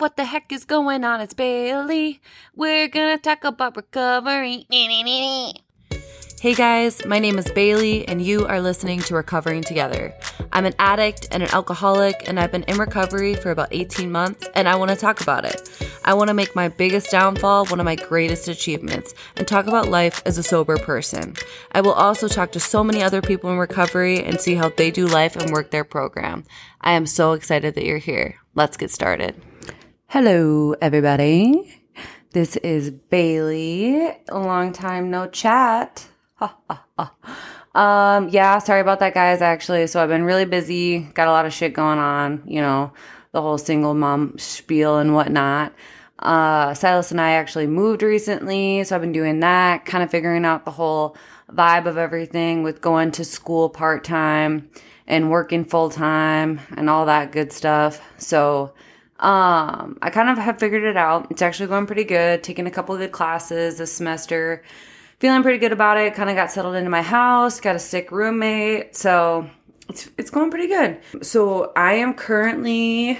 What the heck is going on? It's Bailey. We're gonna talk about recovery. Hey guys, my name is Bailey, and you are listening to Recovering Together. I'm an addict and an alcoholic, and I've been in recovery for about 18 months, and I want to talk about it. I want to make my biggest downfall one of my greatest achievements and talk about life as a sober person. I will also talk to so many other people in recovery and see how they do life and work their program. I am so excited that you're here. Let's get started. Hello, everybody. This is Bailey. Long time no chat. um, yeah, sorry about that, guys. Actually, so I've been really busy, got a lot of shit going on, you know, the whole single mom spiel and whatnot. Uh, Silas and I actually moved recently, so I've been doing that, kind of figuring out the whole vibe of everything with going to school part time and working full time and all that good stuff. So, um, I kind of have figured it out. It's actually going pretty good. Taking a couple of good classes this semester feeling pretty good about it. Kind of got settled into my house, got a sick roommate, so it's it's going pretty good. So I am currently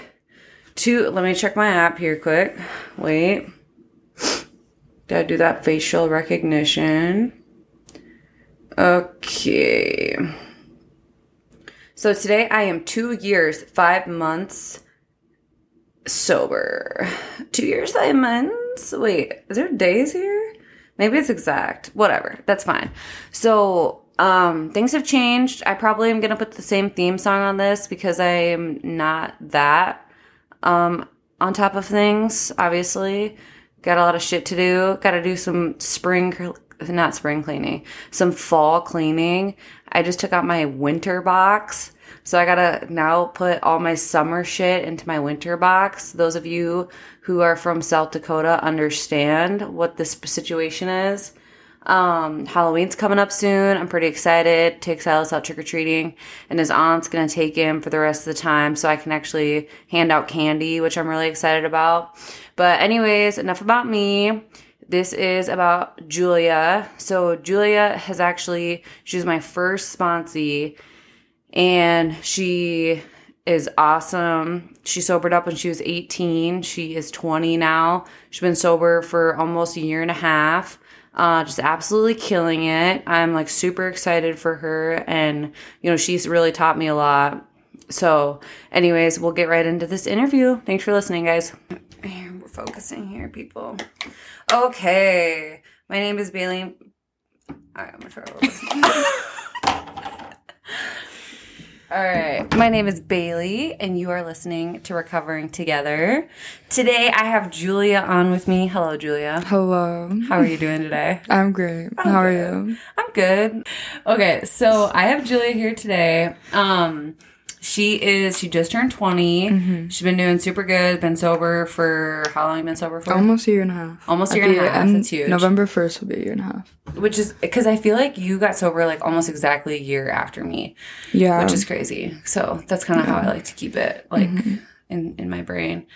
to let me check my app here quick. Wait. Gotta do that facial recognition. Okay. So today I am two years, five months sober. Two years, five months? Wait, is there days here? Maybe it's exact. Whatever. That's fine. So, um, things have changed. I probably am going to put the same theme song on this because I am not that, um, on top of things, obviously. Got a lot of shit to do. Got to do some spring, not spring cleaning, some fall cleaning. I just took out my winter box. So I gotta now put all my summer shit into my winter box. Those of you who are from South Dakota understand what this situation is. Um, Halloween's coming up soon. I'm pretty excited. Take Silas out trick or treating, and his aunt's gonna take him for the rest of the time so I can actually hand out candy, which I'm really excited about. But, anyways, enough about me. This is about Julia. So, Julia has actually, she's my first sponsee and she is awesome. She sobered up when she was 18. She is 20 now. She's been sober for almost a year and a half. Uh, just absolutely killing it. I'm like super excited for her, and you know, she's really taught me a lot. So, anyways, we'll get right into this interview. Thanks for listening, guys. We're focusing here, people. Okay, my name is Bailey. All right, I'm gonna try All right. My name is Bailey, and you are listening to Recovering Together. Today, I have Julia on with me. Hello, Julia. Hello. How are you doing today? I'm great. I'm How are you? I'm good. Okay, so I have Julia here today. Um, she is. She just turned 20 Mm-hmm. She's been doing super good. Been sober for how long? You been sober for? Almost a year and a half. Almost a year and a half. That's huge. November 1st will be a year and a half. Which is because I feel like you got sober like almost exactly a year after me. Yeah. which is crazy. So that's kind of how I like to keep it, like Mm-hmm. in in my brain.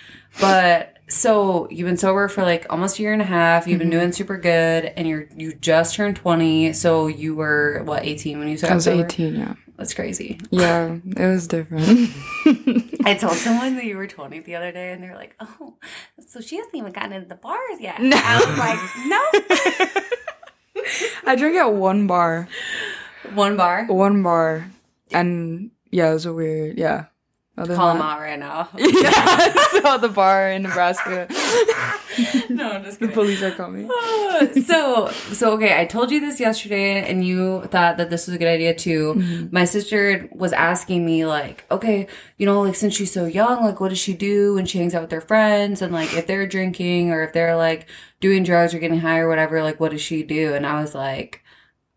But so you've been sober for like almost a year and a half. You've been Mm-hmm. doing super good, and you're you just turned twenty. So you were what eighteen when you started? I was sober? 18, yeah. That's crazy. Yeah, it was different. I told someone that you were twenty the other day, and they're like, "Oh, so she hasn't even gotten into the bars yet." I was like, "No, I drank at one bar. one bar." One bar. And yeah, it was a weird, yeah. Oh, Other Call than them that- out right now. Yeah, so the bar in Nebraska. no, I'm just the police are coming. so so okay i told you this yesterday and you thought that this was a good idea too mm-hmm. my sister was asking me like okay you know like since she's so young like what does she do when she hangs out with her friends and like if they're drinking or if they're like doing drugs or getting high or whatever like what does she do and i was like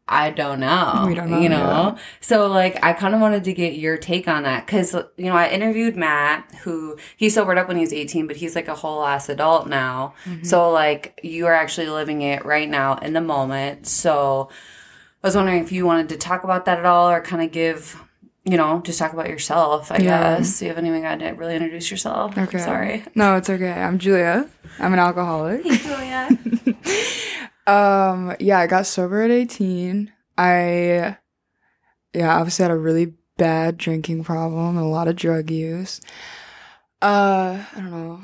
I don't know. We don't know, You know? yeah. So, like, I kind of wanted to get your take on that. Cause, you know, I interviewed Matt, who he sobered up when he was 18, but he's like a whole ass adult now. Mm-hmm. So, like, you are actually living it right now in the moment. So, I was wondering if you wanted to talk about that at all or kind of give, you know, just talk about yourself, I Yeah. guess. You haven't even got to really introduce yourself. Okay. Sorry. No, it's okay. I'm Julia. I'm an alcoholic. Julia. Um, yeah, I got sober at 18. I, yeah, obviously had a really bad drinking problem and a lot of drug use. Uh, I don't know.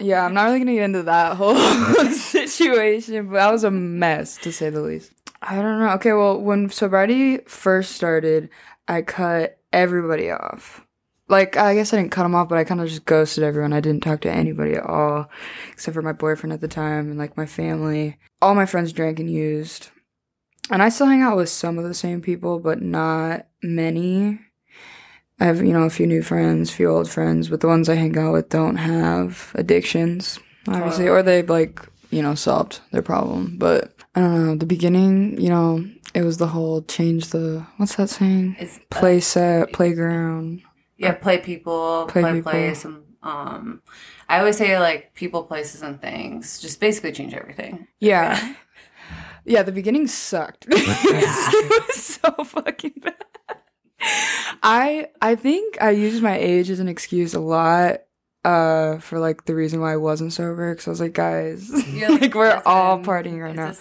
Yeah, I'm not really gonna get into that whole situation, but that was a mess to say the least. I don't know. Okay, well, when sobriety first started, I cut everybody off. Like, I guess I didn't cut them off, but I kind of just ghosted everyone. I didn't talk to anybody at all, except for my boyfriend at the time and like my family. All my friends drank and used. And I still hang out with some of the same people, but not many. I have, you know, a few new friends, a few old friends, but the ones I hang out with don't have addictions, obviously, oh. or they've like, you know, solved their problem. But I don't know. The beginning, you know, it was the whole change the what's that saying? It's uh, Play set, playground. Yeah, play people, Play play, people. place. And, um, I always say like people, places, and things. Just basically change everything. Yeah. Yeah, the beginning sucked. it was so fucking bad. I I think I used my age as an excuse a lot uh for like the reason why I wasn't sober cuz I was like guys You're like, we're all partying right now.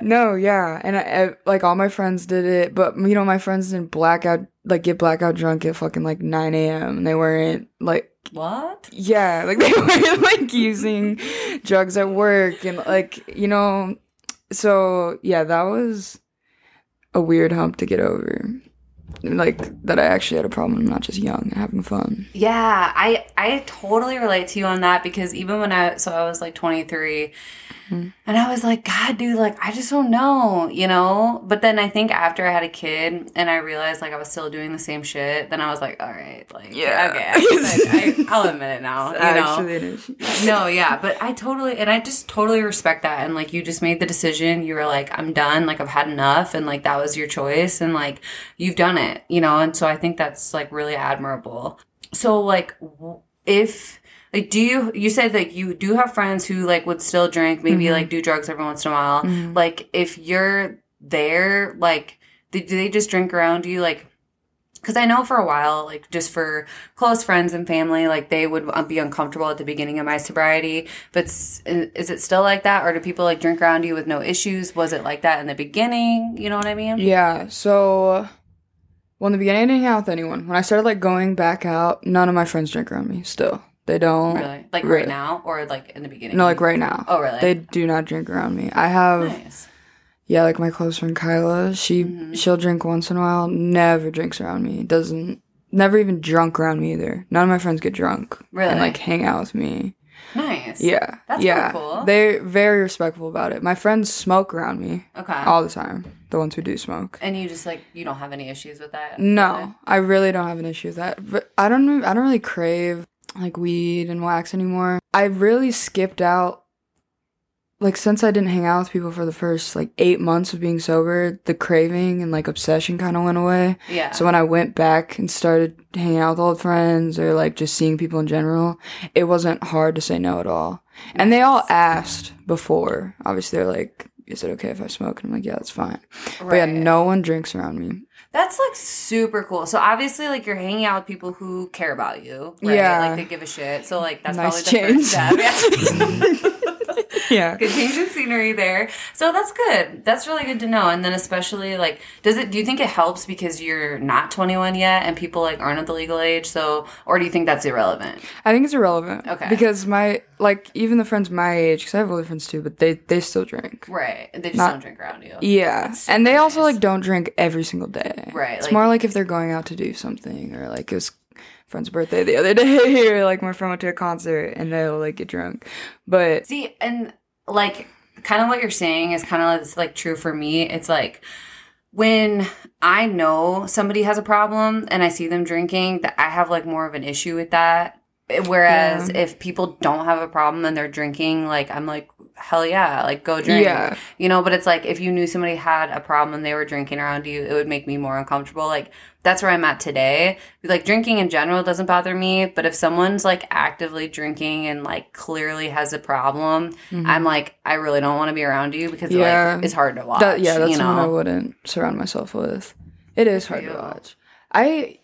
No, yeah, and I, I like all my friends did it, but you know my friends didn't blackout like get blackout drunk at fucking like nine a.m. and they weren't like What? yeah, like they weren't like using drugs at work and like you know, so yeah, that was a weird hump to get over. Like that, I actually had a problem. I'm not just young and having fun. Yeah, I I totally relate to you on that because even when I so I was like 23 Mhm. and I was like god dude like I just don't know, you know? But then I think after I had a kid and I realized like I was still doing the same shit, then I was like all right, like Yeah. okay, I, I, I'll admit it now, It's you know. actually an issue. no, yeah, but I totally and I just totally respect that and like you just made the decision. You were like I'm done, like I've had enough and like that was your choice and like you've done it, you know? And so I think that's like really admirable. So like w- if like do you you said like you do have friends who like would still drink, maybe Mhm. like do drugs every once in a while. Mhm. Like if you're there, like do, they just drink around you like because I know for a while, like just for close friends and family, like they would be uncomfortable at the beginning of my sobriety. But is it still like that, or do people like drink around you with no issues? Was it like that in the beginning? You know what I mean? Yeah, so well in the beginning I didn't hang out with anyone. When I started like going back out, none of my friends drink around me still. They don't Really? Like Really. right now, or like in the beginning? No, like right now. Oh, really? They do not drink around me. I have nice. yeah, like my close friend Kyla, she Mhm. she'll drink once in a while, never drinks around me. Doesn't never even drunk around me either. None of my friends get drunk Really? and like hang out with me. Nice. Yeah. That's yeah. really cool. They're very respectful about it. My friends smoke around me Okay. all the time. The ones who do smoke. and you just like you don't have any issues with that? No, I really don't have an issue with that. But I don't. I don't really crave like weed and wax anymore. I really skipped out. Like since I didn't hang out with people for the first like eight months of being sober, the craving and like obsession kind of went away. Yeah. So when I went back and started hanging out with old friends or like just seeing people in general, it wasn't hard to say no at all. And they all asked before. Obviously, they're like, "Is it okay if I smoke?" And I'm like, "Yeah, that's fine." Right. But yeah, no one drinks around me. That's like super cool. So obviously, like you're hanging out with people who care about you, right? Yeah. Like they give a shit. So like that's Nice probably the change. first step. Yeah. Yeah. good change in scenery there. So that's good. That's really good to know. And then especially like, does it? Do you think it helps because you're not 21 yet and people like aren't at the legal age? So, or do you think that's irrelevant? I think it's irrelevant. Okay. Because my like even the friends my age, because I have older friends too, but they they still drink. Right. They just Not- don't drink around you. Yeah, and they also like don't drink every single day. Right, It's like- more like if they're going out to do something, or like it was friend's birthday the other day, or like my friend went to a concert and they'll like get drunk. But See, and like, kind of what you're saying is kind of like like true for me. It's like when I know somebody has a problem and I see them drinking, that I have like more of an issue with that. Whereas Yeah. if people don't have a problem and they're drinking, like I'm like, hell yeah, like go drink. Yeah. You know, but it's like if you knew somebody had a problem and they were drinking around you, it would make me more uncomfortable. Like that's where I'm at today. Like drinking in general doesn't bother me, but if someone's like actively drinking and like clearly has a problem, I'm like, I really don't want to be around you because Mm-hmm. Yeah. like it's hard to watch. that yeah, that's you someone I wouldn't surround myself with. It is hard to watch. I,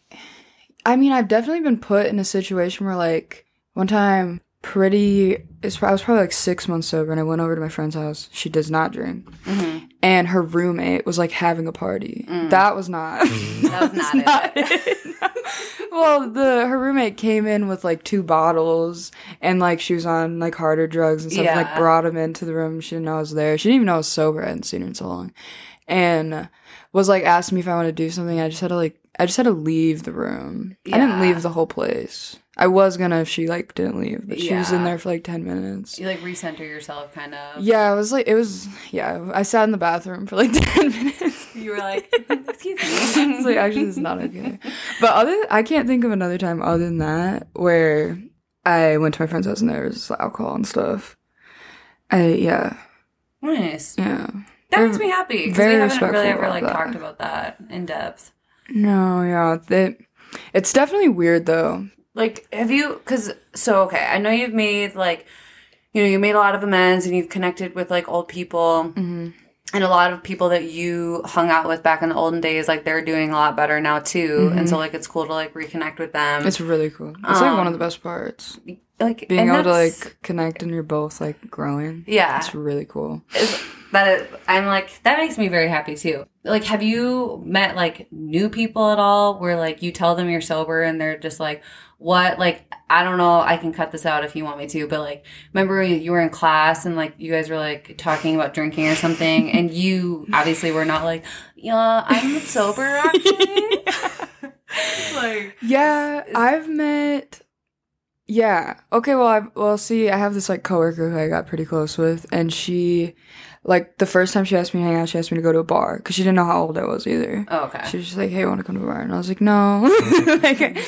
I mean, I've definitely been put in a situation where like one time pretty. It's, I was probably like six months sober, and I went over to my friend's house. She does not drink, Mm-hmm. and her roommate was like having a party. That was not. That was not, it. well, the her roommate came in with like two bottles, and like she was on like harder drugs and stuff. and, Like brought him into the room. She didn't know I was there. She didn't even know I was sober. I hadn't seen her in so long, and was like asking me if I want to do something. I just had to like I just had to leave the room. I didn't leave the whole place. I was gonna if she like didn't leave, but she was in Yeah. there for like ten minutes. You like recenter yourself, kind of. Yeah, it was like it was. Yeah, I sat in the bathroom for like ten minutes. You were like, excuse I me. was like, actually, this is not okay. But other, I can't think of another time other than that where I went to my friend's house and there was alcohol and stuff. I yeah nice. yeah. That makes me happy because we very haven't really ever like that. talked about that in depth. No, yeah, that it's definitely weird though. Like, have you? Because so okay, I know you've made like, you know, you made a lot of amends and you've connected with like old people. Mhm. And a lot of people that you hung out with back in the olden days, like they're doing a lot better now too. And so like it's cool to like reconnect with them. It's really cool. It's like one of the Um, best parts. like Being able to like connect and you're both like growing. yeah, It's really cool. is- that is, I'm like that makes me very happy too. Like, have you met like new people at all where like you tell them you're sober and they're just like, what? Like, I don't know. I can cut this out if you want me to, but like, remember you you were in class and like you guys were like talking about drinking or something, and you obviously were not like, yeah, I'm sober actually. like, Yeah, Is- I've met. Yeah. Okay. Well, I well see. I have this like coworker who I got pretty close with, and she, like, the first time she asked me to hang out, she asked me to go to a bar because she didn't know how old I was either. oh, okay. She was just like, "Hey, want to come to a bar?" And I was like, "No." like,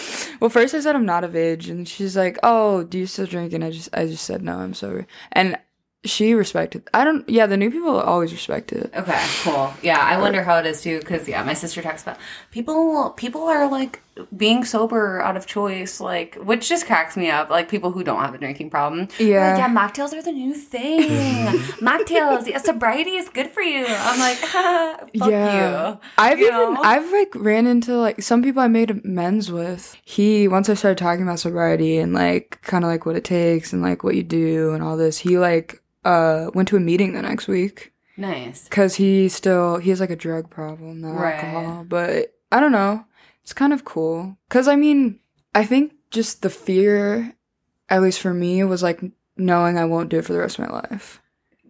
well, first I said I'm not of age, and she's like, "Oh, do you still drink?" And I just, I just said no, I'm sober. And she respected. I don't. Yeah, the new people always respect it. Okay, cool. Yeah, I wonder how it is too, because yeah, my sister talks about people. People are like being sober out of choice, like which just cracks me up. Like people who don't have a drinking problem. Yeah. like, yeah, mocktails are the new thing. mocktails, yeah, sobriety is good for you. I'm like, fuck you. I've You even know? I've like ran into like some people I made amends with. He once I started talking about sobriety and like kind of like what it takes and like what you do and all this. He like uh went to a meeting the next week Nice. because he still he has like a drug problem, not Right. alcohol. But I don't know. It's kind of cool because I mean I think just the fear, at least for me, was like knowing I won't do it for the rest of my life.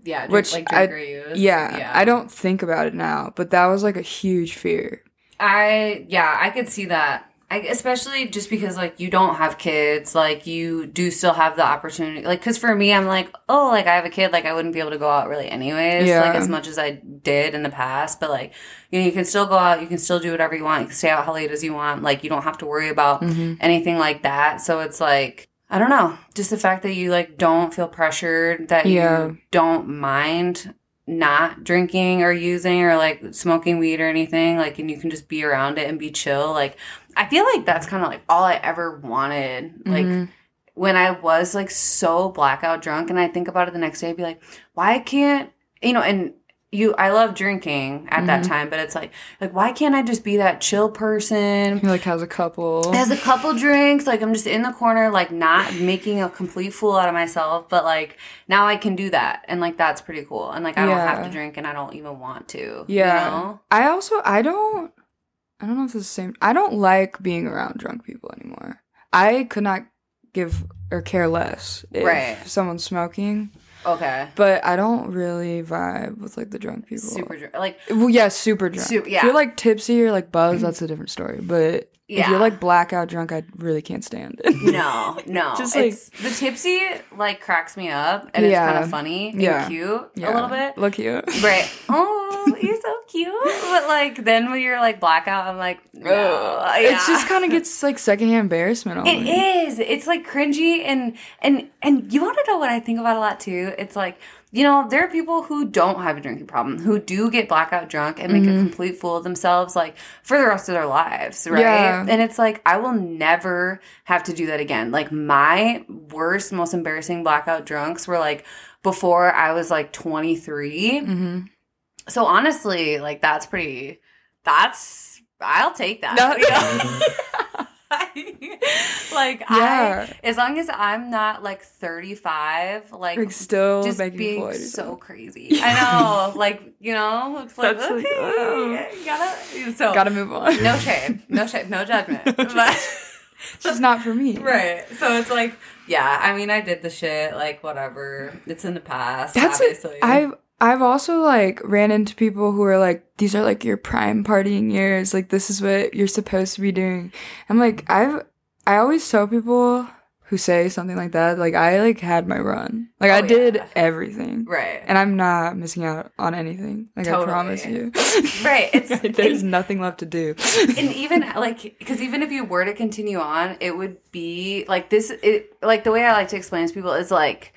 Yeah, drink, Which like I- use. Yeah, I don't think about it now, but that was like a huge fear. I yeah, I could see that. I, especially just because like you don't have kids, like you do still have the opportunity. Like, because for me, I'm like, oh, like I have a kid, like I wouldn't be able to go out really anyways, Yeah. like as much as I did in the past. But like, you know, you can still go out, you can still do whatever you want, you can stay out how late as you want. Like, you don't have to worry about Mm-hmm. anything like that. So it's like. I don't know. Just the fact that you like don't feel pressured, that Yeah. you don't mind not drinking or using or like smoking weed or anything like and you can just be around it and be chill like i feel like that's kind of like all i ever wanted like Mhm. when i was like so blackout drunk and i think about it the next day i'd be like why can't you know and you i love drinking at that mm-hmm. time but it's like like why can't i just be that chill person He like has a couple. has a couple drinks like i'm just in the corner like not making a complete fool out of myself but like now i can do that and like that's pretty cool and like i don't have to drink and i don't even want to Yeah. you know? I also I don't I don't know if it's the same. I don't like being around drunk people anymore. I could not give or care less if Right. someone's smoking, okay but I don't really vibe with like the drunk people. super drunk like Well, yeah, super drunk. Su- If you're like tipsy or like buzzed, that's a different story. But if you're like blackout drunk, I really can't stand it. no no Just, like- it's the tipsy like cracks me up and it's kind of funny and Yeah. cute Yeah. a little bit Look cute. right oh you're so cute but like then when you're like blackout i'm like no It just kind of gets like secondhand embarrassment. It is. It's like cringy and and and you want to know what I think about a lot too? It's like you know there are people who don't have a drinking problem who do get blackout drunk and make a complete fool of themselves like for the rest of their lives, right? Yeah. And it's like I will never have to do that again. Like my worst, most embarrassing blackout drunks were like before I was like 23. hmm So honestly, like that's pretty. That's I'll take that. No. you know? Like Yeah. I, as long as I'm not like 35, like, Like, still just being Floyd so crazy. I know, like you know, it's like That's like, okay, oh. gotta so Gotta move on. no shame, no shame, no judgment. but It's just not for me. right, so it's like yeah. I mean, I did the shit, like whatever. It's in the past. That's it. obviously. I've I've also like ran into people who are like, these are like your prime partying years. Like this is what you're supposed to be doing. I'm like, I've I always tell people who say something like that, like I like had my run. Like I Oh, did yeah. everything. right. And I'm not missing out on anything. Like I promise you. Right, it's- there's nothing left to do. and even like because even if you were to continue on it would be like this it like the way i like to explain to people is like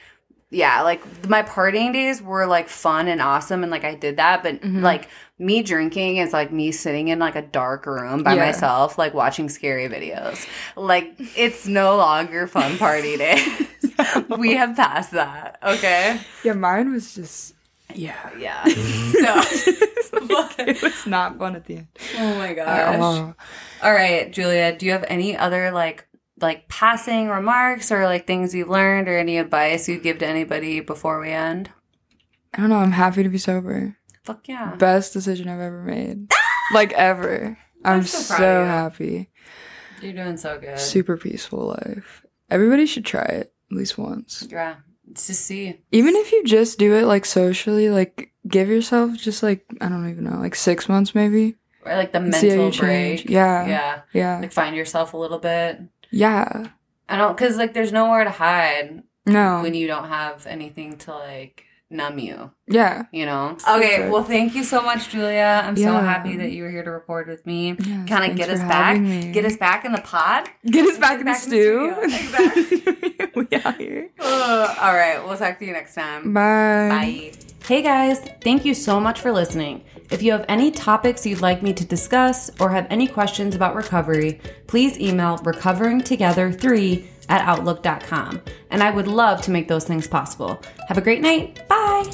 yeah like my partying days were like fun and awesome and like i did that but Mm-hmm. like me drinking is like me sitting in like a dark room by Yeah. myself like watching scary videos like it's no longer fun party days we have passed that okay yeah, mine was just yeah. yeah so it was not fun at the end. oh my gosh Oh. All right, Julia, do you have any other like like passing remarks or like things you've learned or any advice you'd give to anybody before we end? I don't know. I'm happy to be sober. Fuck yeah. Best decision I've ever made. like ever. I'm, so so, you. happy. You're doing so good. Super peaceful life. Everybody should try it at least once. Yeah. It's to see. Even if you just do it like socially, like give yourself just like I don't even know, like six months maybe. Or like the And see how mental you change. break. Yeah. Yeah. Yeah. Like find yourself a little bit. Yeah. I don't cuz like there's nowhere to hide No. when you don't have anything to like numb you. yeah. you know. Okay, Perfect. well, thank you so much, Julia. I'm so happy that you were here to record with me. Yes, kind of get us back, me. get us back in the pod. Get us back in the in the stew. studio. we out here. Ugh. all right, we'll talk to you next time. Bye. Bye. Hey guys, thank you so much for listening. If you have any topics you'd like me to discuss or have any questions about recovery, please email recoveringtogether3 at outlook.com. And I would love to make those things possible. Have a great night. Bye.